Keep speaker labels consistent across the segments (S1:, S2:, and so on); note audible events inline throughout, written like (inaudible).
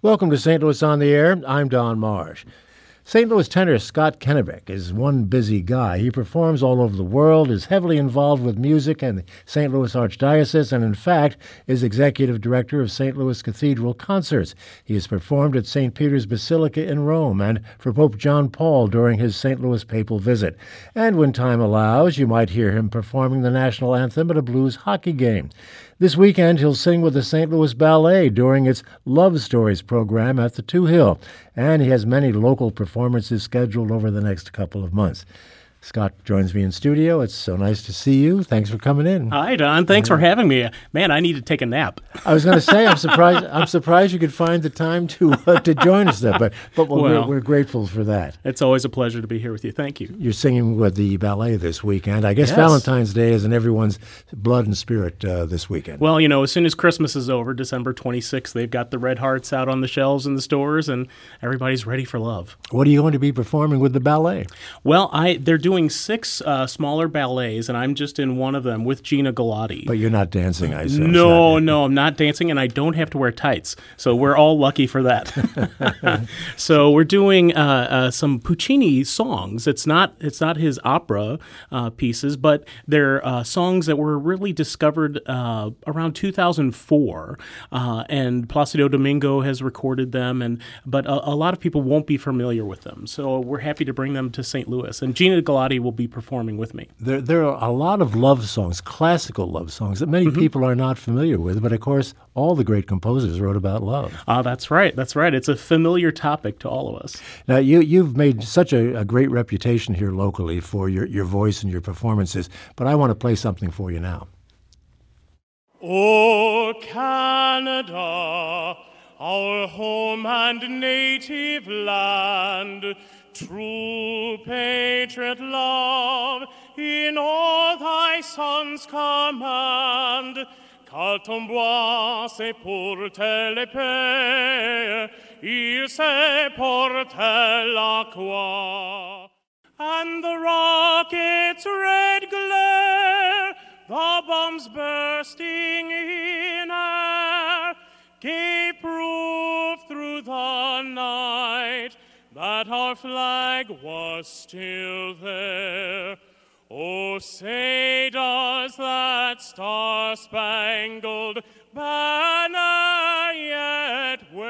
S1: Welcome to St. Louis on the Air. I'm Don Marsh. St. Louis tenor Scott Kennebeck is one busy guy. He performs all over the world, is heavily involved with music and the St. Louis Archdiocese, and in fact is executive director of St. Louis Cathedral Concerts. He has performed at St. Peter's Basilica in Rome and for Pope John Paul during his St. Louis papal visit. And when time allows, you might hear him performing the national anthem at a blues hockey game. This weekend, he'll sing with the St. Louis Ballet during its Love Stories program at the Touhill, and he has many local performances scheduled over the next couple of months. Scott joins me in studio. It's so nice to see you. Thanks for coming in.
S2: Hi, Don. Thanks for having me. Man, I need to take a nap.
S1: I was going to say I'm surprised. I'm surprised you could find the time to uh, to join us there, but but well, we're, we're, grateful for that.
S2: It's always a pleasure to be here with you. Thank you.
S1: You're singing with the ballet this weekend. I guess yes. Valentine's Day is in everyone's blood and spirit uh, this weekend.
S2: Well, you know, as soon as Christmas is over, December 26th, they've got the red hearts out on the shelves in the stores, and everybody's ready for love.
S1: What are you going to be performing with the ballet?
S2: Well, I they're doing six uh, smaller ballets, and I'm just in one of them with Gina Galati.
S1: But you're not dancing, I say.
S2: No, no, I'm not dancing, and I don't have to wear tights. So we're all lucky for that. (laughs) (laughs) so we're doing uh, uh, some Puccini songs. It's not it's not his opera uh, pieces, but they're uh, songs that were really discovered uh, around 2004, and Placido Domingo has recorded them, and but a, a lot of people won't be familiar with them. So we're happy to bring them to St. Louis, and Gina Galati will be performing with me.
S1: There, there are a lot of love songs, classical love songs, that many mm-hmm. people are not familiar with, but of course, all the great composers wrote about love.
S2: Ah, uh, that's right. That's right. It's a familiar topic to all of us.
S1: Now, you, you've made such a, a great reputation here locally for your, your voice and your performances, but I want to play something for you now.
S3: Oh, Canada, our home and native land True patriot love in all thy sons command. Car ton bois c'est pour te l'épée, il c'est porter la croix. And the rocket's red glare, the bombs bursting in air, gave proof the night that our flag was still there. Oh, say does that star-spangled banner yet wave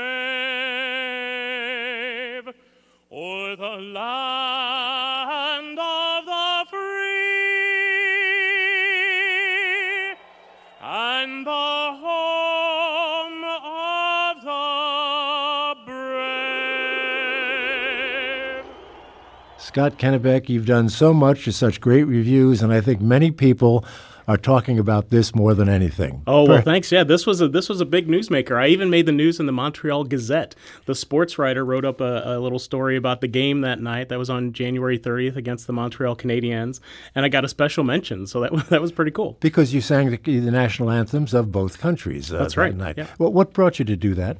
S3: o'er the land
S1: Scott Kennebeck, you've done so much to such great reviews, and I think many people are talking about this more than anything.
S2: Oh well, thanks. Yeah, this was a this was a big newsmaker. I even made the news in the Montreal Gazette. The sports writer wrote up a, a little story about the game that night. That was on January 30th against the Montreal Canadiens, and I got a special mention. So that (laughs) that was pretty cool.
S1: Because you sang the, the national anthems of both countries. Uh,
S2: That's right.
S1: That
S2: night. Yeah.
S1: Well, what brought you to do that?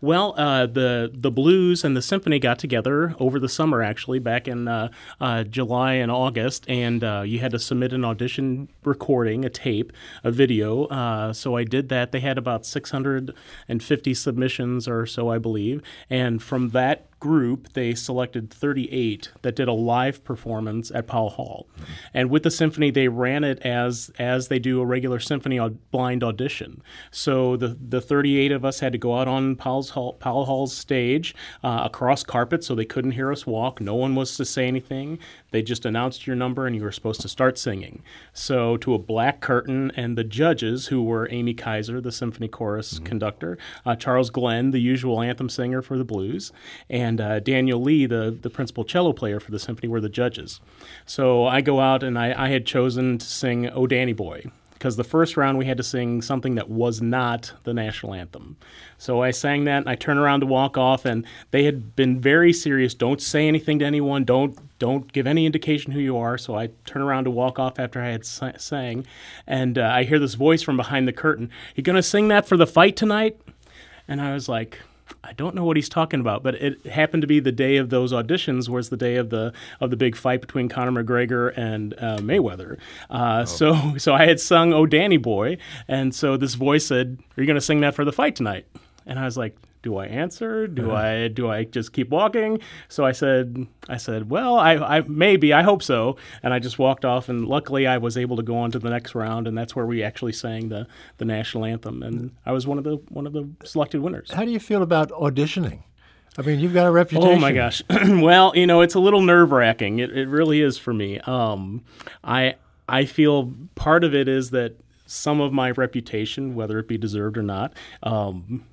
S2: Well, uh, the the blues and the symphony got together over the summer, actually, back in uh, uh, July and August, and uh, you had to submit an audition recording, a tape, a video. Uh, so I did that. They had about 650 submissions or so, I believe, and from that group, they selected 38 that did a live performance at Powell Hall. And with the symphony, they ran it as as they do a regular symphony blind audition. So the the 38 of us had to go out on Powell's Hall, Powell Hall's stage uh, across carpet, so they couldn't hear us walk. No one was to say anything. They just announced your number, and you were supposed to start singing. So to a black curtain, and the judges, who were Amy Kaiser, the symphony chorus mm-hmm. conductor, uh, Charles Glenn, the usual anthem singer for the blues, and and uh, Daniel Lee, the, the principal cello player for the symphony, were the judges. So I go out and I, I had chosen to sing Oh Danny Boy because the first round we had to sing something that was not the national anthem. So I sang that and I turn around to walk off and they had been very serious. Don't say anything to anyone. Don't don't give any indication who you are. So I turn around to walk off after I had sang and uh, I hear this voice from behind the curtain. You to sing that for the fight tonight? And I was like, I don't know what he's talking about, but it happened to be the day of those auditions was the day of the of the big fight between Conor McGregor and uh, Mayweather. Uh, oh. So so I had sung "Oh Danny Boy," and so this voice said, "Are you going to sing that for the fight tonight?" And I was like, do I answer? Do I do I just keep walking? So I said I said, well, I, I maybe I hope so, and I just walked off. And luckily, I was able to go on to the next round, and that's where we actually sang the the national anthem, and I was one of the one of the selected winners.
S1: How do you feel about auditioning? I mean, you've got a reputation.
S2: Oh my gosh! (clears throat) well, you know, it's a little nerve wracking. It, it really is for me. Um, I I feel part of it is that some of my reputation, whether it be deserved or not, um,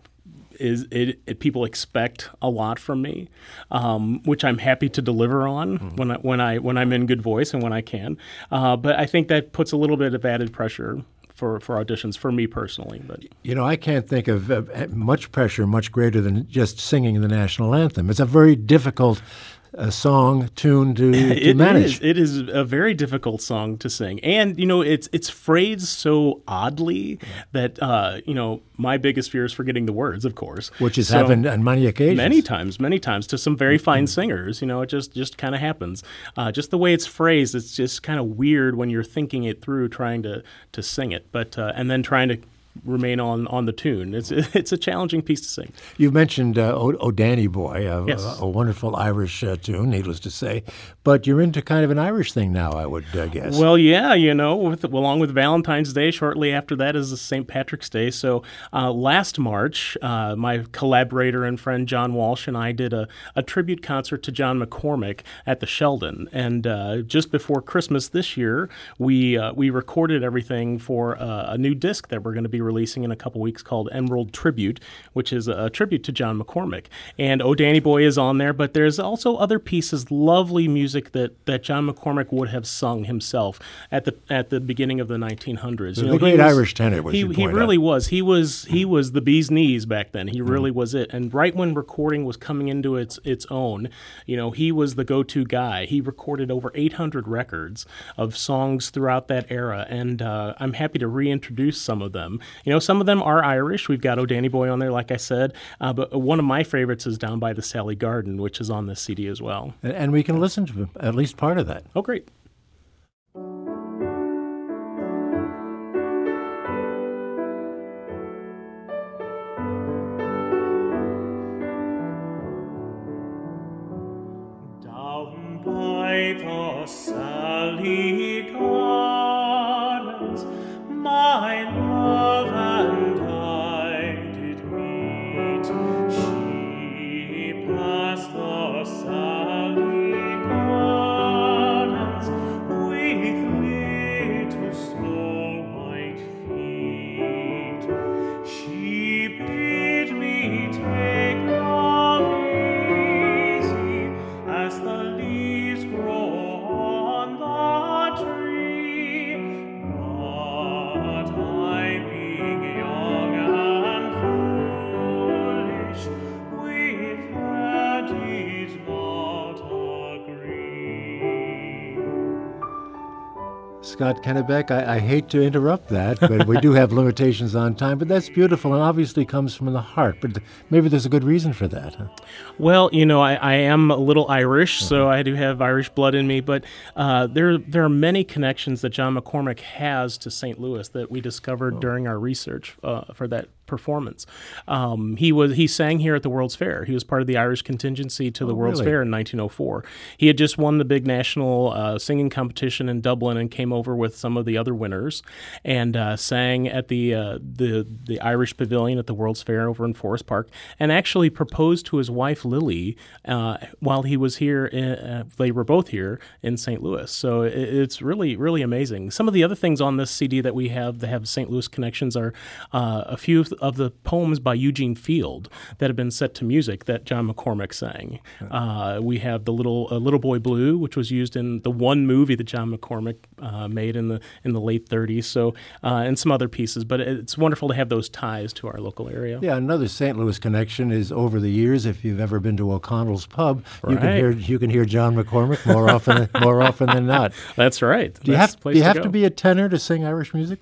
S2: is it, it, people expect a lot from me, um, which I'm happy to deliver on mm-hmm. when I, when I when I'm in good voice and when I can. Uh, but I think that puts a little bit of added pressure for, for auditions for me personally. But
S1: you know, I can't think of uh, much pressure much greater than just singing the national anthem. It's a very difficult a song tune to, (laughs) to
S2: it
S1: manage.
S2: Is. It is a very difficult song to sing, and you know it's it's phrased so oddly that uh, you know my biggest fear is forgetting the words, of course,
S1: which has so happened on many occasions,
S2: many times, many times to some very fine mm-hmm. singers. You know, it just just kind of happens. Uh, just the way it's phrased, it's just kind of weird when you're thinking it through, trying to to sing it, but uh, and then trying to remain on, on the tune. It's (laughs) it's a challenging piece to sing.
S1: You mentioned uh, o, o Danny Boy, a,
S2: yes.
S1: a, a wonderful Irish uh, tune, needless to say. But you're into kind of an Irish thing now, I would uh, guess.
S2: Well, yeah, you know, with, along with Valentine's Day, shortly after that is the St. Patrick's Day. So uh, last March, uh, my collaborator and friend John Walsh and I did a, a tribute concert to John McCormack at the Sheldon. And uh, just before Christmas this year, we we recorded everything for a new disc that we're going to be releasing in a couple weeks called Emerald Tribute, which is a, tribute to John McCormack. And Oh Danny Boy is on there, but there's also other pieces, lovely music that, that John McCormack would have sung himself at the at the beginning of the 1900s.
S1: You know, the great was, Irish tenor.
S2: he he really
S1: out.
S2: was. He was he was the bee's knees back then. He really mm. was it. And right when recording was coming into its its own, you know, he was the go-to guy. He recorded over 800 records of songs throughout that era, and uh, I'm happy to reintroduce some of them. You know, some of them are Irish. We've got O'Danny Boy on there, like I said, uh, but one of my favorites is Down by the Sally Garden, which is on this CD as well.
S1: And we can listen to at least part of that.
S2: Oh, great.
S3: Down by the Sally
S1: Scott Kennebeck. I, I, hate to interrupt that, but we do have (laughs) limitations on time. But that's beautiful and obviously comes from the heart. But maybe there's a good reason for that. Huh?
S2: Well, you know, I, I, am a little Irish, mm-hmm. so I do have Irish blood in me. But uh, there there are many connections that John McCormack has to St. Louis that we discovered oh. during our research uh, for that performance. Um, he was he sang here at the World's Fair. He was part of the Irish contingency to the oh, World's
S1: really?
S2: Fair in 1904. He had just won the big national uh, singing competition in Dublin and came over with some of the other winners and uh, sang at the uh, the the Irish Pavilion at the World's Fair over in Forest Park and actually proposed to his wife Lily uh, while he was here. In, uh, they were both here in St. Louis. So it, it's really really amazing. Some of the other things on this CD that we have that have St. Louis connections are uh, a few of the poems by Eugene Field that have been set to music that John McCormack sang. Uh, we have the little uh, Little Boy Blue, which was used in the one movie that John McCormack uh, made in the in the late 30s. So uh, and some other pieces, but it's wonderful to have those ties to our local area.
S1: Yeah, another St. Louis connection is over the years. If you've ever been to O'Connell's Pub,
S2: right.
S1: you can hear you can hear John McCormack more often more often than not. (laughs)
S2: That's right.
S1: Do you
S2: That's
S1: have do you have to, to be a tenor to sing Irish music?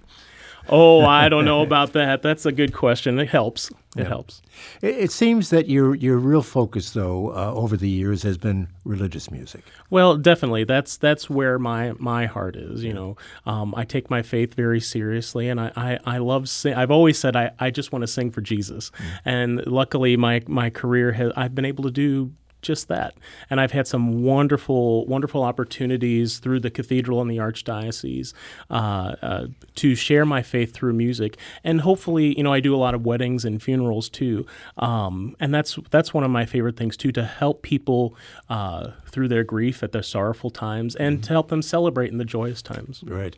S2: Oh, I don't know (laughs) about that. That's a good question. It helps. It yeah. helps.
S1: It, it, seems that your your real focus, though, uh, over the years has been religious music.
S2: Well, definitely. That's that's where my my heart is. You know, um, I take my faith very seriously, and I I, I love. Sing- I've always said I, I just want to sing for Jesus, mm. and luckily my my career has I've been able to do just that. And I've had some wonderful, wonderful opportunities through the cathedral and the archdiocese uh, uh, to share my faith through music. And hopefully, you know, I do a lot of weddings and funerals too. Um, and that's that's one of my favorite things too to help people uh, through their grief at their sorrowful times and mm-hmm. to help them celebrate in the joyous times.
S1: Right.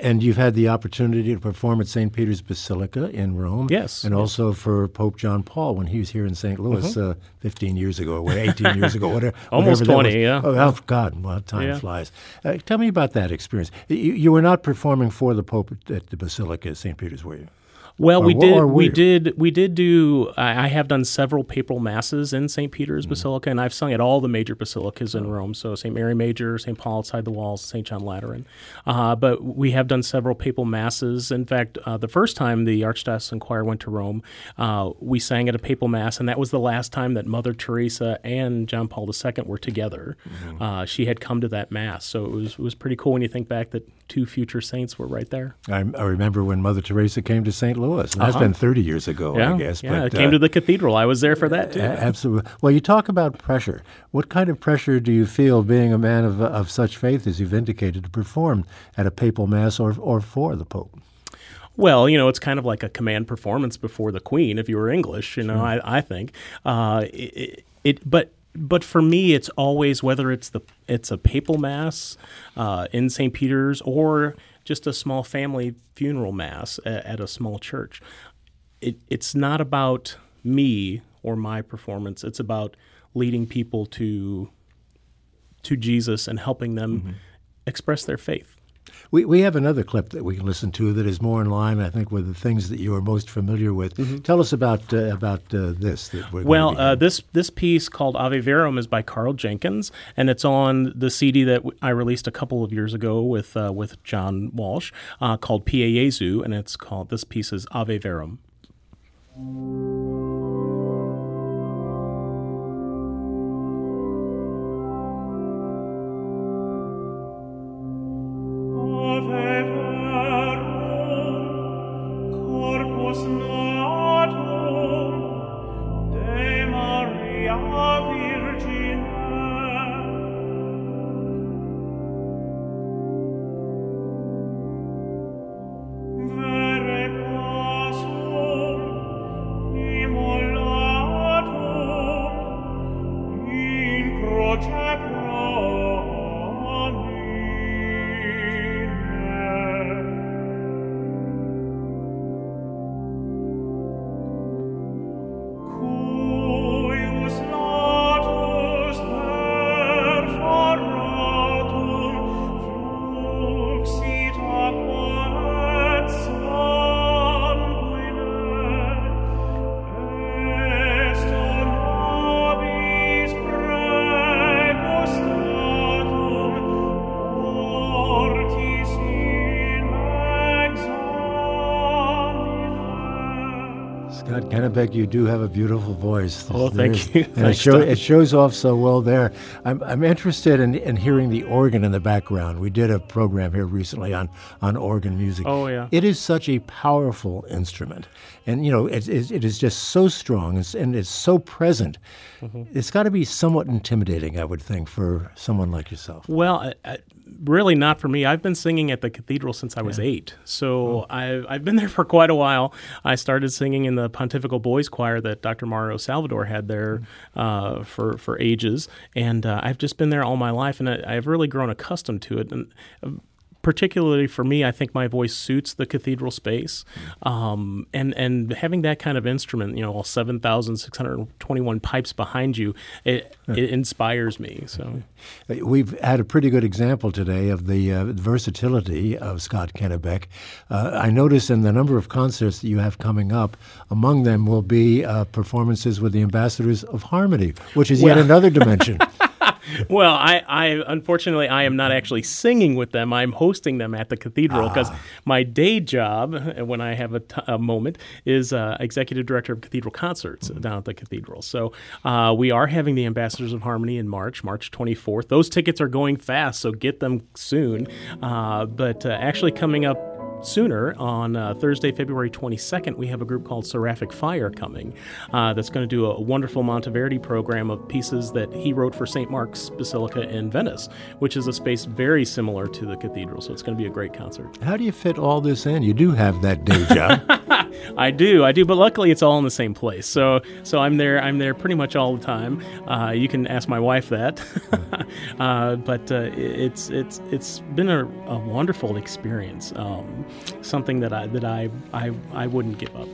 S1: And you've had the opportunity to perform at St. Peter's Basilica in Rome.
S2: Yes.
S1: And
S2: yes.
S1: also for Pope John Paul when he was here in St. Louis mm-hmm. Uh, 15 years ago, 18 years ago, (laughs) whatever.
S2: Almost
S1: whatever
S2: 20, yeah.
S1: Oh, oh, God, well, time yeah. flies. Uh, tell me about that experience. You, you, were not performing for the Pope at the Basilica of St. Peter's, were you?
S2: Well, or, we did. We did. We did do. I, I, have done several papal masses in St. Peter's mm-hmm. Basilica, and I've sung at all the major basilicas in oh. Rome. So St. Mary Major, St. Paul outside the walls, St. John Lateran. Uh, but we have done several papal masses. In fact, uh, the first time the Archdiocesan Choir went to Rome, uh, we sang at a papal mass, and that was the last time that Mother Teresa and John Paul II were together. Mm-hmm. Uh, she had come to that mass, so it was it was pretty cool when you think back that two future saints were right there.
S1: I, I remember when Mother Teresa came to St. Louis. And that's uh-huh. been 30 years ago,
S2: yeah,
S1: I guess.
S2: Yeah, but, came uh, to the cathedral. I was there for that too.
S1: Absolutely. Well, you talk about pressure. What kind of pressure do you feel being a man of, of such faith as you've indicated to perform at a papal mass or, or for the Pope?
S2: Well, you know, it's kind of like a command performance before the Queen, if you were English. You know, sure. I, I think uh, it, it, but but for me, it's always whether it's the it's a papal mass uh, in St. Peter's or just a small family funeral mass at, at a small church. It, it's not about me or my performance. It's about leading people to to Jesus and helping them mm-hmm. express their faith.
S1: We, we have another clip that we can listen to that is more in line, I think, with the things that you are most familiar with. Mm-hmm. Tell us about uh, about uh, this.
S2: well, uh, this this piece called Ave Verum is by Karl Jenkins, and it's on the CD that I released a couple of years ago with uh, with John Walsh uh, called Pie Jesu, and it's called this piece is Ave Verum.
S1: Kennebeck, you do have a beautiful voice.
S2: Oh, thank you.
S1: And it, show, it, shows off so well there. I'm, I'm interested in, in hearing the organ in the background. We did a program here recently on, on organ music.
S2: Oh, yeah.
S1: It is such a powerful instrument. And, you know, it, it, it is just so strong and it's so present. Mm-hmm. It's got to be somewhat intimidating, I would think, for someone like yourself.
S2: Well, I, I, really not for me. I've been singing at the cathedral since I was yeah. eight, so oh. I've, I've been there for quite a while. I started singing in the Pontifical Boys Choir that Dr. Mario Salvador had there uh, for for ages, and uh, I've just been there all my life, and I, have really grown accustomed to it. And uh, particularly for me, I think my voice suits the cathedral space, um, and and having that kind of instrument, you know, all seven thousand six hundred twenty-one pipes behind you, it, it inspires me. So
S1: we've had a pretty good example today of the uh, versatility of Scott Kennebeck. Uh, I notice in the number of concerts that you have coming up, among them will be uh, performances with the Ambassadors of Harmony, which is well, yet another (laughs) dimension. (laughs)
S2: well, I, I unfortunately I am not actually singing with them. I'm hosting them at the cathedral because
S1: Ah.
S2: my day job, (laughs) when I have a, t- a moment, is uh, executive director of cathedral concerts down at the cathedral. So uh, we are having the Ambassadors of Harmony in March, March 24th. Those tickets are going fast, so get them soon. Uh, but uh, actually coming up sooner on uh, Thursday, February 22nd, we have a group called Seraphic Fire coming uh, that's going to do a wonderful Monteverdi program of pieces that he wrote for St. Mark's Basilica in Venice, which is a space very similar to the cathedral. So it's going to be a great concert.
S1: How do you fit all this in? You do have that day job. (laughs)
S2: I do, I do, but luckily it's all in the same place. So, so I'm there. I'm there pretty much all the time. Uh, you can ask my wife that, (laughs) uh, but uh, it's it's it's been a, a wonderful experience. Um, something that I that I I, I wouldn't give up.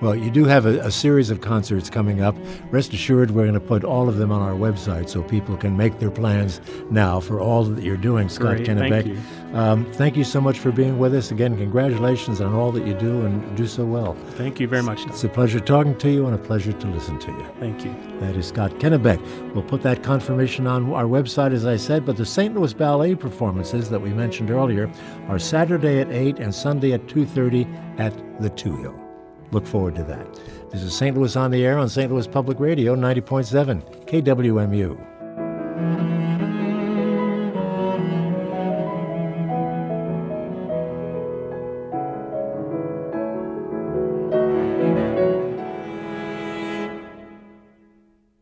S1: Well, you do have a, a series of concerts coming up. Rest assured, we're going to put all of them on our website so people can make their plans now for all that you're doing, Scott
S2: Great,
S1: Kennebeck.
S2: thank you.
S1: Um, thank you so much for being with us. Again, congratulations on all that you do and do so well.
S2: Thank you very much. Tom.
S1: It's a pleasure talking to you and a pleasure to listen to you.
S2: Thank you.
S1: That is Scott Kennebeck. We'll put that confirmation on our website, as I said, but the St. Louis Ballet performances that we mentioned earlier are Saturday at 8 and Sunday at 2.30 at the Touhill. Look forward to that. This is St. Louis on the Air on St. Louis Public Radio, 90.7 KWMU.